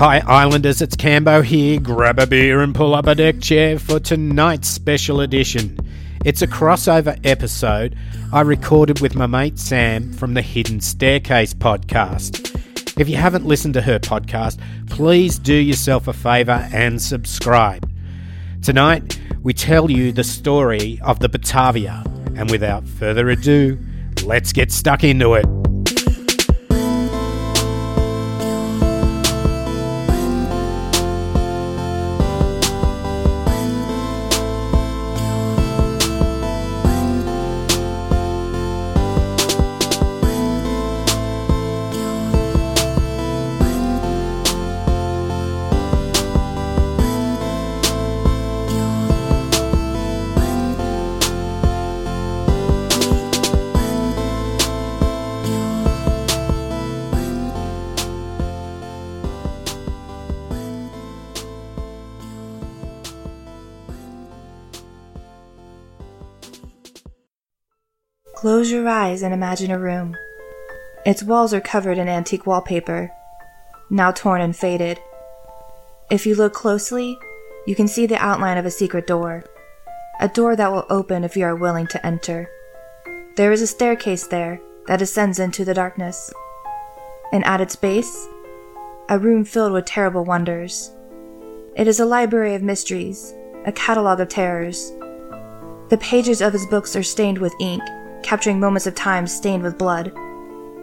Hi, Islanders, it's Cambo here. Grab a beer and pull up a deck chair for tonight's special edition. It's a crossover episode I recorded with my mate Sam from the Hidden Staircase podcast. If you haven't listened to her podcast, please do yourself a favour and subscribe. Tonight, we tell you the story of the Batavia, and without further ado, let's get stuck into it. Close your eyes and imagine a room. Its walls are covered in antique wallpaper, now torn and faded. If you look closely, you can see the outline of a secret door, a door that will open if you are willing to enter. There is a staircase there that ascends into the darkness, and at its base, a room filled with terrible wonders. It is a library of mysteries, a catalogue of terrors. The pages of his books are stained with ink capturing moments of time stained with blood.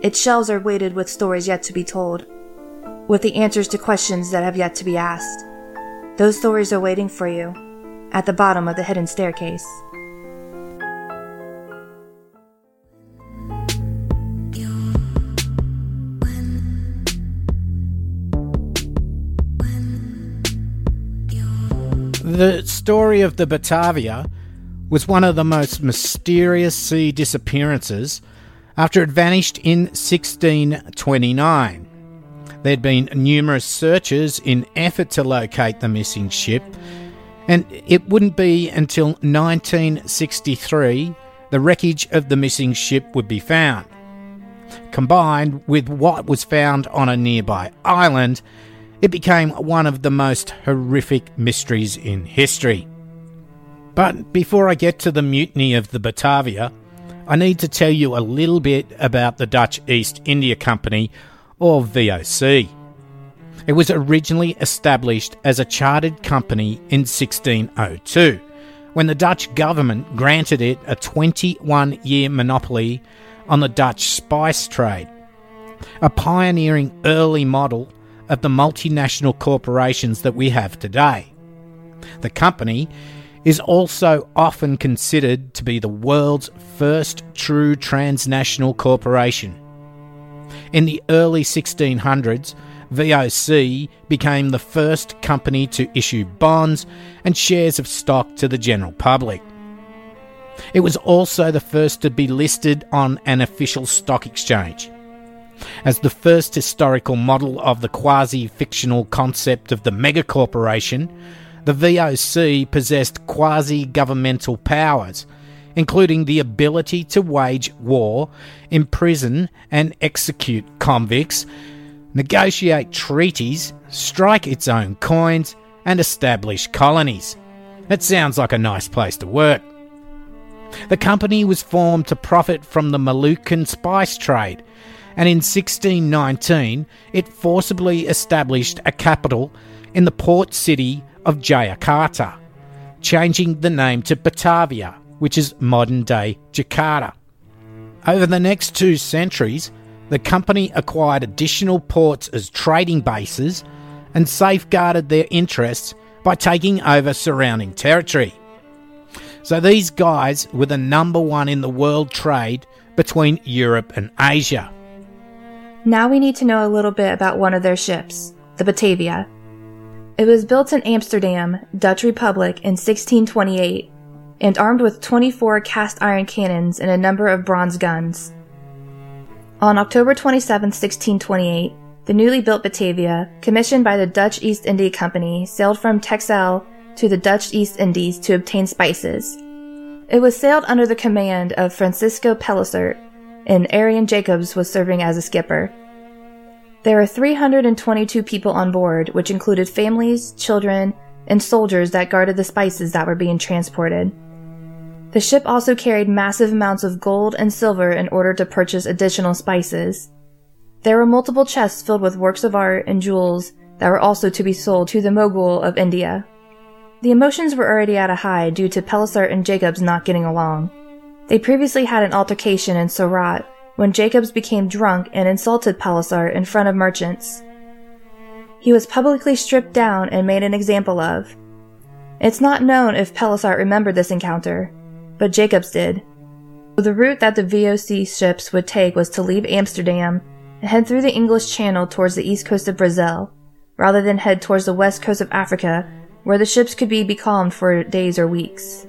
Its shelves are weighted with stories yet to be told, with the answers to questions that have yet to be asked. Those stories are waiting for you at the bottom of the hidden staircase. The story of the Batavia was one of the most mysterious sea disappearances after it vanished in 1629. There'd been numerous searches in effort to locate the missing ship, and it wouldn't be until 1963 the wreckage of the missing ship would be found. Combined with what was found on a nearby island, it became one of the most horrific mysteries in history. But before I get to the mutiny of the Batavia, I need to tell you a little bit about the Dutch East India Company, or VOC. It was originally established as a chartered company in 1602, when the Dutch government granted it a 21 year monopoly on the Dutch spice trade, a pioneering early model of the multinational corporations that we have today. The company is also often considered to be the world's first true transnational corporation. In the early 1600s, VOC became the first company to issue bonds and shares of stock to the general public. It was also the first to be listed on an official stock exchange. As the first historical model of the quasi fictional concept of the megacorporation, the VOC possessed quasi governmental powers, including the ability to wage war, imprison and execute convicts, negotiate treaties, strike its own coins, and establish colonies. That sounds like a nice place to work. The company was formed to profit from the Moluccan spice trade, and in 1619 it forcibly established a capital in the port city of Jayakarta, changing the name to Batavia, which is modern day Jakarta. Over the next two centuries, the company acquired additional ports as trading bases and safeguarded their interests by taking over surrounding territory. So these guys were the number one in the world trade between Europe and Asia. Now we need to know a little bit about one of their ships, the Batavia. It was built in Amsterdam, Dutch Republic in 1628 and armed with 24 cast iron cannons and a number of bronze guns. On October 27, 1628, the newly built Batavia, commissioned by the Dutch East India Company, sailed from Texel to the Dutch East Indies to obtain spices. It was sailed under the command of Francisco Pelsaert, and Arian Jacobs was serving as a skipper. There were 322 people on board, which included families, children, and soldiers that guarded the spices that were being transported. The ship also carried massive amounts of gold and silver in order to purchase additional spices. There were multiple chests filled with works of art and jewels that were also to be sold to the Mogul of India. The emotions were already at a high due to Pelsaert and Jacobs not getting along. They previously had an altercation in Surat when Jacobs became drunk and insulted Pelsaert in front of merchants. He was publicly stripped down and made an example of. It's not known if Pelsaert remembered this encounter, but Jacobs did. The route that the VOC ships would take was to leave Amsterdam and head through the English Channel towards the east coast of Brazil, rather than head towards the west coast of Africa, where the ships could be becalmed for days or weeks.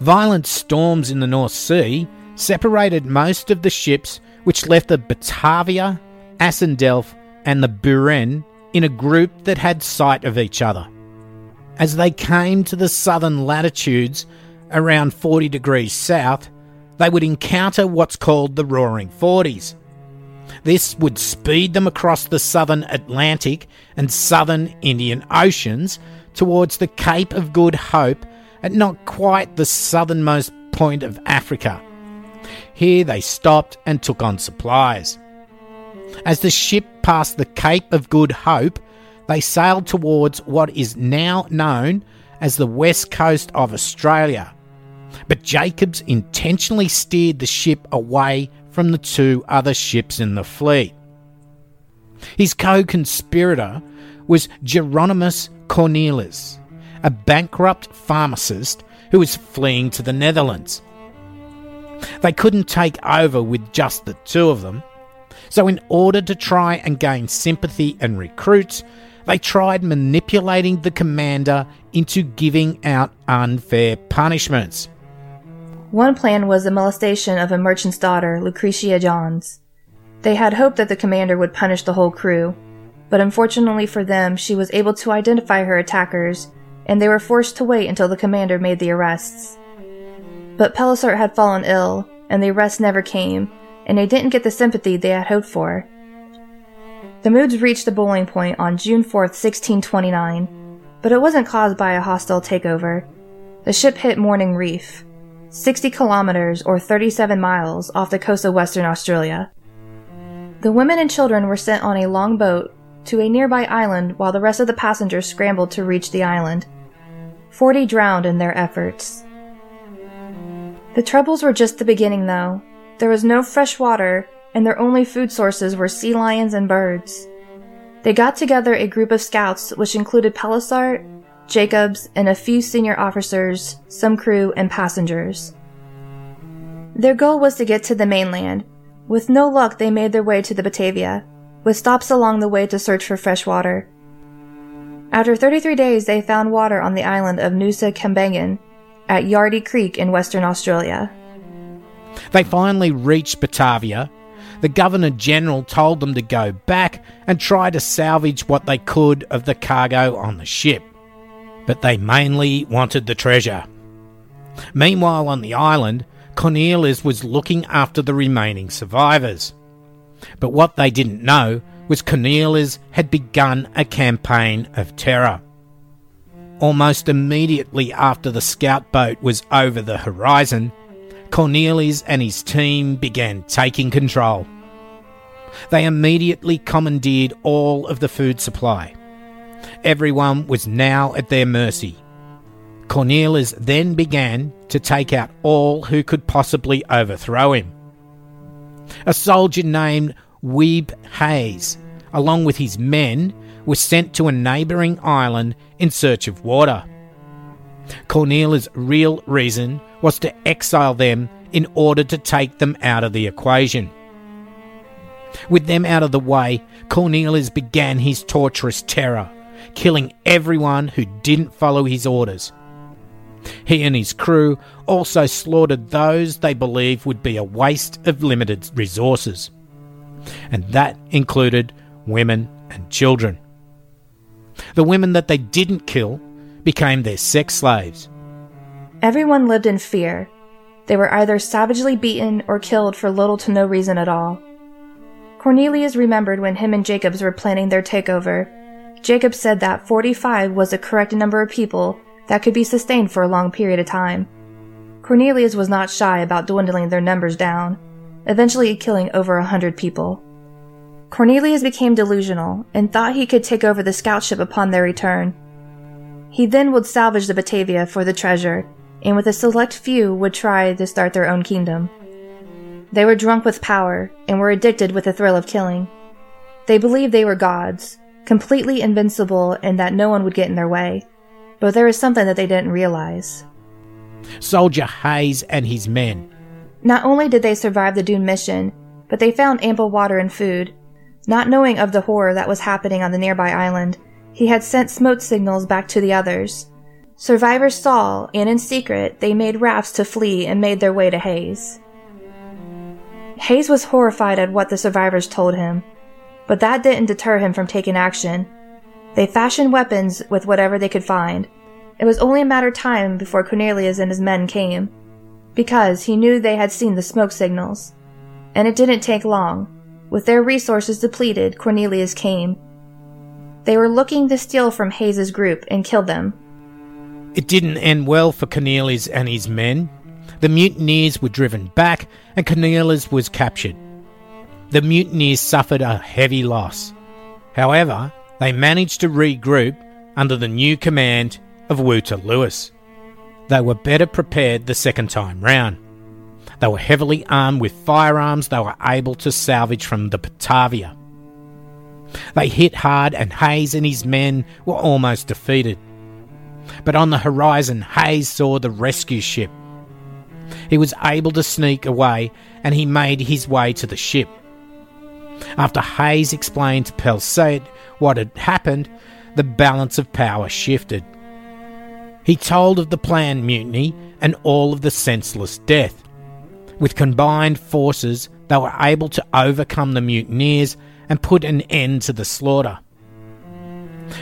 Violent storms in the North Sea separated most of the ships which left the Batavia, Assendelft, and the Buren in a group that had sight of each other. As they came to the southern latitudes, around 40 degrees south, they would encounter what's called the Roaring Forties. This would speed them across the southern Atlantic and southern Indian Oceans towards the Cape of Good Hope at not quite the southernmost point of Africa. Here they stopped and took on supplies. As the ship passed the Cape of Good Hope, they sailed towards what is now known as the west coast of Australia. But Jacobs intentionally steered the ship away from the two other ships in the fleet. His co conspirator was Jeronimus Cornelis, a bankrupt pharmacist who was fleeing to the Netherlands. They couldn't take over with just the two of them, so in order to try and gain sympathy and recruits, they tried manipulating the commander into giving out unfair punishments. One plan was the molestation of a merchant's daughter, Lucretia Jans. They had hoped that the commander would punish the whole crew, but unfortunately for them, she was able to identify her attackers, and they were forced to wait until the commander made the arrests. But Pelsaert had fallen ill, and the arrests never came, and they didn't get the sympathy they had hoped for. The moods reached a boiling point on June 4, 1629, but it wasn't caused by a hostile takeover. The ship hit Morning Reef, 60 kilometers or 37 miles off the coast of Western Australia. The women and children were sent on a long boat to a nearby island while the rest of the passengers scrambled to reach the island. 40 drowned in their efforts. The troubles were just the beginning, though. There was no fresh water, and their only food sources were sea lions and birds. They got together a group of scouts, which included Pelsaert, Jacobs, and a few senior officers, some crew, and passengers. Their goal was to get to the mainland. With no luck, they made their way to the Batavia, with stops along the way to search for fresh water. After 33 days, they found water on the island of Nusa Kambangan at Yardley Creek in Western Australia. They finally reached Batavia. The Governor General told them to go back and try to salvage what they could of the cargo on the ship but they mainly wanted the treasure. Meanwhile, on the island, Cornelis was looking after the remaining survivors. But what they didn't know was Cornelis had begun a campaign of terror. Almost immediately after the scout boat was over the horizon, Cornelis and his team began taking control. They immediately commandeered all of the food supply. Everyone was now at their mercy. Cornelis then began to take out all who could possibly overthrow him. A soldier named Wiebbe Hayes, along with his men, was sent to a neighbouring island in search of water. Cornelis' real reason was to exile them in order to take them out of the equation. With them out of the way, Cornelius began his torturous terror killing everyone who didn't follow his orders. He and his crew also slaughtered those they believed would be a waste of limited resources, and that included women and children. The women that they didn't kill became their sex slaves. Everyone lived in fear. They were either savagely beaten or killed for little to no reason at all. Cornelius remembered when him and Jacobs were planning their takeover. Jacobs said that 45 was the correct number of people that could be sustained for a long period of time. Cornelius was not shy about dwindling their numbers down, eventually killing over a hundred people. Cornelius became delusional and thought he could take over the scout ship upon their return. He then would salvage the Batavia for the treasure, and with a select few would try to start their own kingdom. They were drunk with power and were addicted with the thrill of killing. They believed they were gods, completely invincible and that no one would get in their way. But there was something that they didn't realize. Soldier Hayes and his men. Not only did they survive the Dune mission, but they found ample water and food. Not knowing of the horror that was happening on the nearby island, he had sent smoke signals back to the others. Survivors saw, and in secret, they made rafts to flee and made their way to Hayes. Hayes was horrified at what the survivors told him, but that didn't deter him from taking action. They fashioned weapons with whatever they could find. It was only a matter of time before Cornelius and his men came, because he knew they had seen the smoke signals. And it didn't take long. With their resources depleted, Cornelius came. They were looking to steal from Hayes's group and kill them. It didn't end well for Cornelius and his men. The mutineers were driven back and Cornelius was captured. The mutineers suffered a heavy loss. However, they managed to regroup under the new command of Wouter Lewis. They were better prepared the second time round. They were heavily armed with firearms they were able to salvage from the Batavia. They hit hard, and Hayes and his men were almost defeated. But on the horizon, Hayes saw the rescue ship. He was able to sneak away and he made his way to the ship. After Hayes explained to Pelsaert what had happened, the balance of power shifted. He told of the planned mutiny and all of the senseless death. With combined forces, they were able to overcome the mutineers and put an end to the slaughter.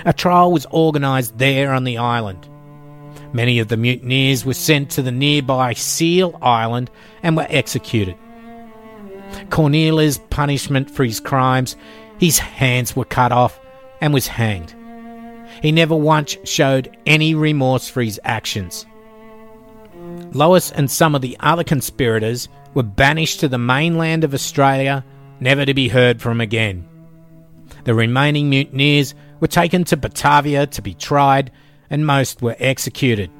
A trial was organised there on the island. Many of the mutineers were sent to the nearby Seal Island and were executed. Cornelius' punishment for his crimes, his hands were cut off and was hanged. He never once showed any remorse for his actions. Louis and some of the other conspirators were banished to the mainland of Australia, never to be heard from again. The remaining mutineers were taken to Batavia to be tried, and most were executed.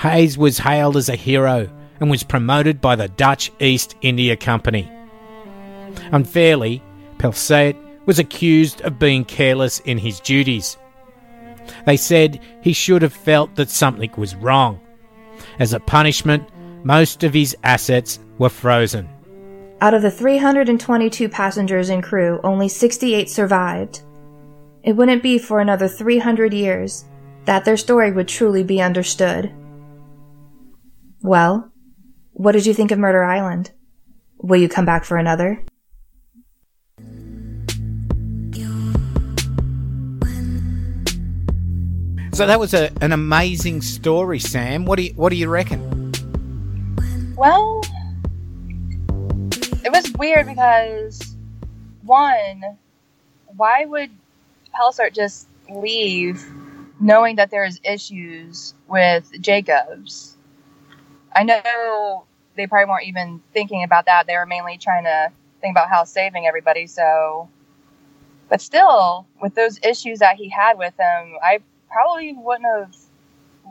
Hayes was hailed as a hero and was promoted by the Dutch East India Company. Unfairly, Pelsaert was accused of being careless in his duties. They said he should have felt that something was wrong. As a punishment, most of his assets were frozen. Out of the 322 passengers and crew, only 68 survived. It wouldn't be for another 300 years that their story would truly be understood. Well, what did you think of Murder Island? Will you come back for another? So that was a, an amazing story, Sam. What do you, what do you reckon? Well, it was weird because one, why would Pelsart just leave knowing that there's issues with Jacobs? I know they probably weren't even thinking about that. They were mainly trying to think about how saving everybody. So, but still, with those issues that he had with him, I probably wouldn't have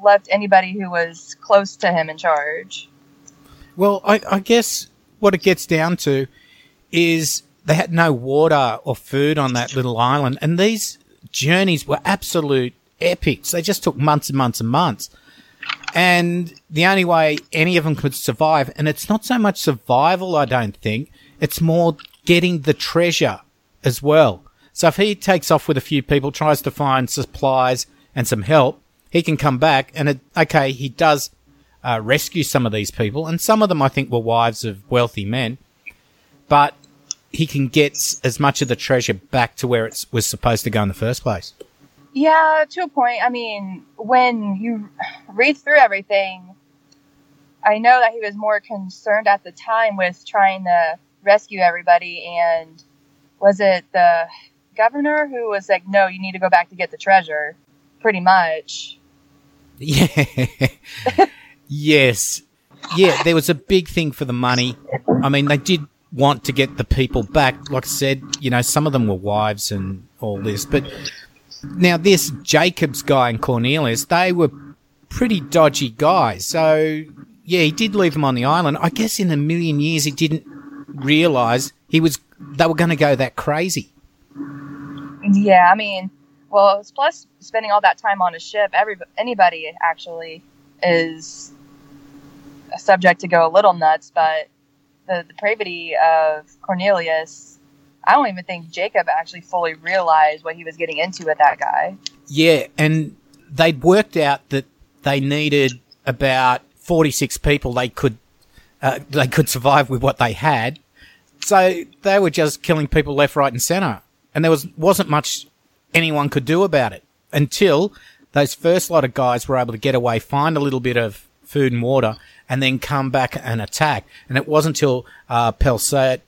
left anybody who was close to him in charge. Well, I, I guess what it gets down to is they had no water or food on that little island, and these journeys were absolute epics. They just took months and months and months. And the only way any of them could survive, and it's not so much survival, I don't think, it's more getting the treasure as well. So if he takes off with a few people, tries to find supplies, and some help, he can come back and it, okay, he does uh, rescue some of these people, and some of them I think were wives of wealthy men, but he can get as much of the treasure back to where it was supposed to go in the first place. Yeah, to a point. I mean, when you read through everything, I know that he was more concerned at the time with trying to rescue everybody. And was it the governor who was like, no, you need to go back to get the treasure? Pretty much. Yeah. yes. Yeah, there was a big thing for the money. I mean, they did want to get the people back. Like I said, you know, some of them were wives and all this. But now, this Jacobs guy and Cornelius, they were pretty dodgy guys. So, yeah, he did leave them on the island. I guess in a million years, he didn't realize he was they were going to go that crazy. Yeah, I mean, well, plus spending all that time on a ship, every anybody actually is a subject to go a little nuts, but the depravity of Cornelius, I don't even think Jacob actually fully realized what he was getting into with that guy. Yeah, and they'd worked out that they needed about 46 people they could uh, they could survive with what they had. So they were just killing people left, right, and center, and there was wasn't much anyone could do about it until those first lot of guys were able to get away, find a little bit of food and water, and then come back and attack. And it wasn't until uh, Pelsaert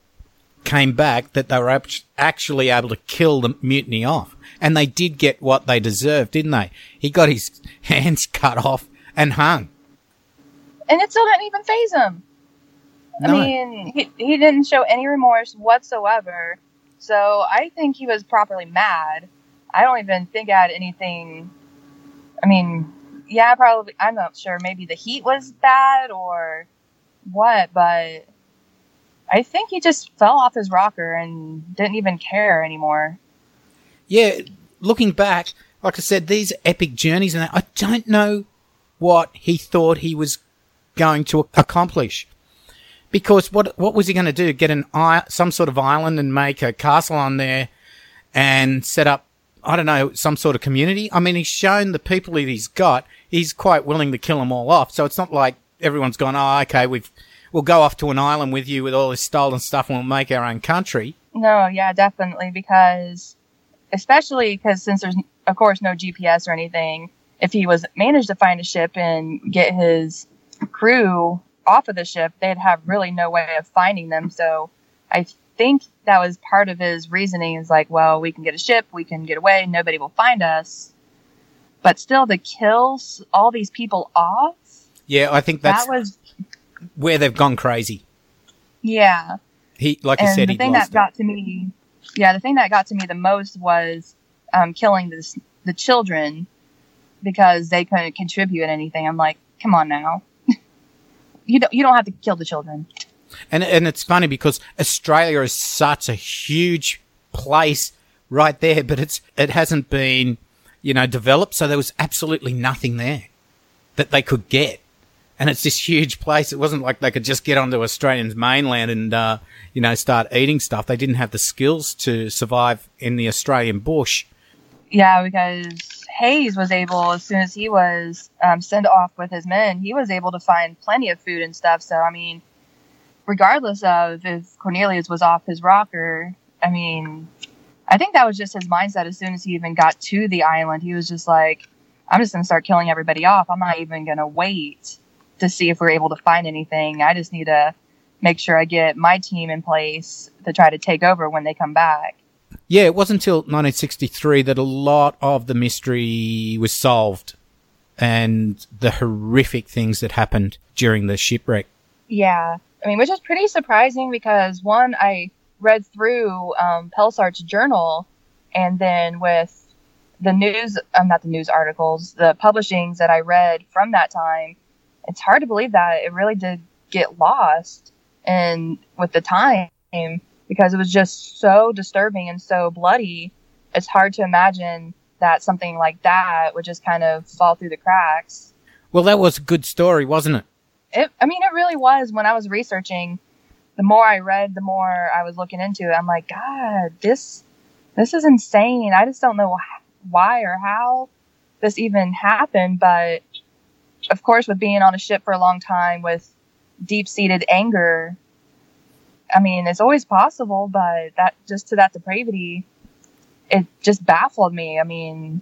came back that they were actually able to kill the mutiny off. And they did get what they deserved, didn't they? He got his hands cut off and hung. And it still didn't even phase him. No. I mean, he, he didn't show any remorse whatsoever. So I think he was properly mad. I don't even think I had anything. I mean, yeah, probably. I'm not sure. Maybe the heat was bad or what, but I think he just fell off his rocker and didn't even care anymore. Yeah, looking back, like I said, these epic journeys, and I don't know what he thought he was going to accomplish. Because what what was he going to do? Get an some sort of island and make a castle on there, and set up I don't know some sort of community. I mean, he's shown the people that he's got he's quite willing to kill them all off. So it's not like everyone's gone, oh, okay, we've, we'll go off to an island with you with all this stolen stuff and we'll make our own country. No, yeah, definitely. Because, especially because since there's, of course, no GPS or anything, if he was managed to find a ship and get his crew off of the ship, they'd have really no way of finding them. So I think that was part of his reasoning is like, well, we can get a ship, we can get away, nobody will find us but still to kill all these people off. Yeah, I think that's that was where they've gone crazy. Yeah. He, like and I said, the thing that it. got to me, yeah, the thing that got to me the most was um, killing this, the children because they couldn't contribute anything. I'm like, come on now, you don't you don't have to kill the children. And and it's funny because Australia is such a huge place right there, but it's it hasn't been you know, developed. So there was absolutely nothing there that they could get. And it's this huge place. It wasn't like they could just get onto Australian's mainland and, uh, you know, start eating stuff. They didn't have the skills to survive in the Australian bush. Yeah, because Hayes was able, as soon as he was um, sent off with his men, he was able to find plenty of food and stuff. So, I mean, regardless of if Cornelius was off his rocker, I mean, I think that was just his mindset as soon as he even got to the island. He was just like, I'm just going to start killing everybody off. I'm not even going to wait to see if we're able to find anything. I just need to make sure I get my team in place to try to take over when they come back. Yeah, it wasn't until 1963 that a lot of the mystery was solved and the horrific things that happened during the shipwreck. Yeah. I mean, which is pretty surprising because one, I read through um, Pelsaert's journal, and then with the news, um, not the news articles, the publishings that I read from that time, it's hard to believe that it really did get lost and with the time because it was just so disturbing and so bloody. It's hard to imagine that something like that would just kind of fall through the cracks. Well, that was a good story, wasn't it? It, I mean, it really was. When I was researching, the more I read, the more I was looking into it. I'm like, God, this this is insane. I just don't know why or how this even happened. But of course, with being on a ship for a long time with deep seated anger, I mean, it's always possible, but that just to that depravity, it just baffled me. I mean,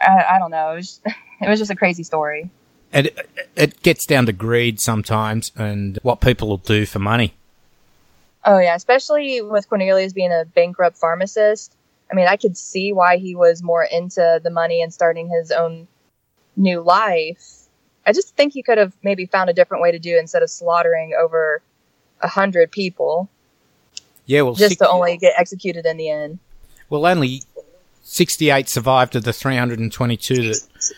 I, I don't know. It was, it was just a crazy story. And it, it gets down to greed sometimes and what people will do for money. Oh yeah, especially with Cornelius being a bankrupt pharmacist. I mean, I could see why he was more into the money and starting his own new life. I just think he could have maybe found a different way to do it instead of slaughtering over a hundred people Yeah, well, just to only get executed in the end. well, only 68 survived of the 322 that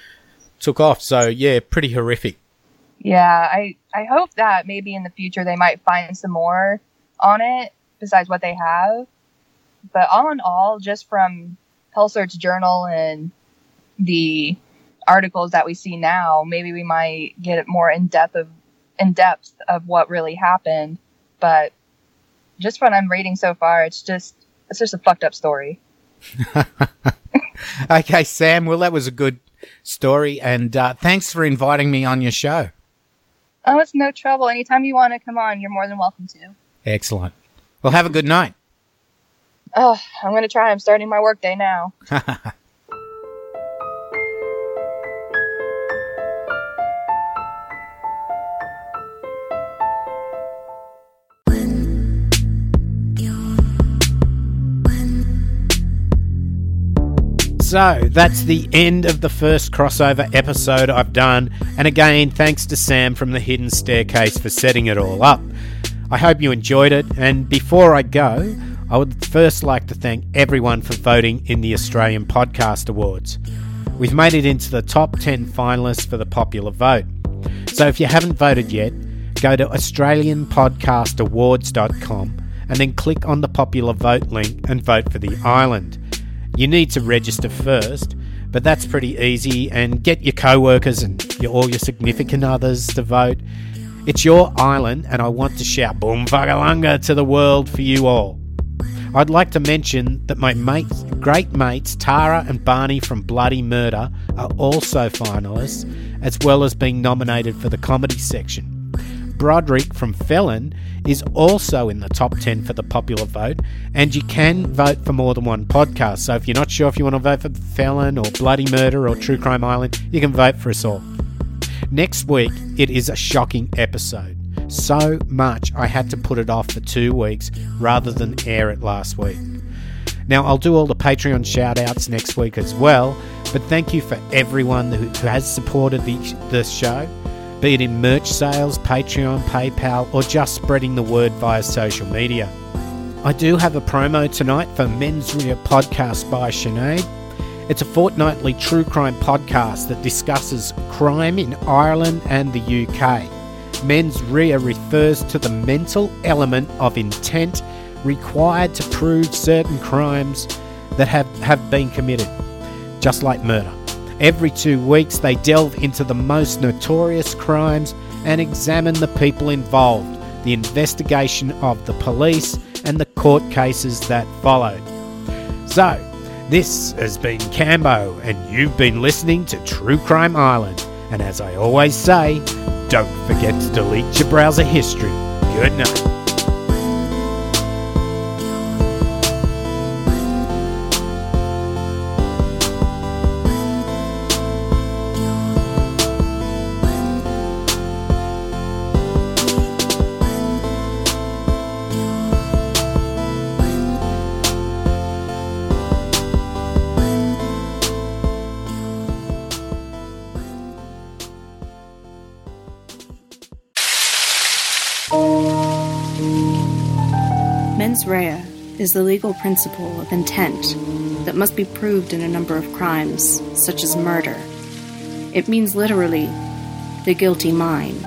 took off. So, yeah, pretty horrific. Yeah, I I hope that maybe in the future they might find some more on it besides what they have. But all in all, just from Hell Search Journal and the articles that we see now, maybe we might get more in depth of in depth of what really happened. But just what I'm reading so far, it's just it's just a fucked up story. Okay, Sam, well, that was a good story. And uh, thanks for inviting me on your show. Oh, it's no trouble. Anytime you want to come on, you're more than welcome to. Excellent. Well, have a good night. Oh, I'm gonna try. I'm starting my workday now. So that's the end of the first crossover episode I've done, and again, thanks to Sam from the Hidden Staircase for setting it all up. I hope you enjoyed it, and before I go, I would first like to thank everyone for voting in the Australian Podcast Awards. We've made it into the top 10 finalists for the popular vote. So if you haven't voted yet, go to AustralianPodcastAwards.com and then click on the popular vote link and vote for the island. You need to register first, but that's pretty easy and get your co workers and your, all your significant others to vote. It's your island, and I want to shout Boom Fagalunga to the world for you all. I'd like to mention that my mates, great mates Tara and Barney from Bloody Murder are also finalists, as well as being nominated for the comedy section. Broderick from Felon is also in the top 10 for the popular vote, and you can vote for more than one podcast. So if you're not sure if you want to vote for Felon or Bloody Murder or True Crime Island, you can vote for us all. Next week, it is a shocking episode. So much I had to put it off for two weeks rather than air it last week. Now, I'll do all the Patreon shout outs next week as well, but thank you for everyone who, has supported the, the show, be it in merch sales, Patreon, PayPal, or just spreading the word via social media. I do have a promo tonight for Mens Rea Podcast by Sinead. It's a fortnightly true crime podcast that discusses crime in Ireland and the UK. Mens rea refers to the mental element of intent required to prove certain crimes that have, have been committed, just like murder. Every two weeks, they delve into the most notorious crimes and examine the people involved, the investigation of the police, and the court cases that followed. So, this has been Cambo, and you've been listening to True Crime Island. And as I always say, don't forget to delete your browser history. Good night. Mens rea is the legal principle of intent that must be proved in a number of crimes, such as murder. It means literally the guilty mind.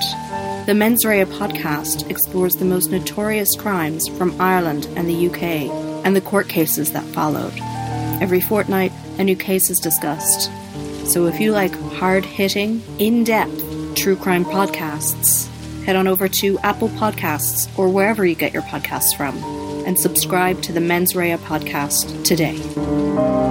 The Mens Rea podcast explores the most notorious crimes from Ireland and the UK and the court cases that followed. Every fortnight, a new case is discussed. So if you like hard hitting, in depth true crime podcasts, head on over to Apple Podcasts or wherever you get your podcasts from and subscribe to the Mens Rea podcast today.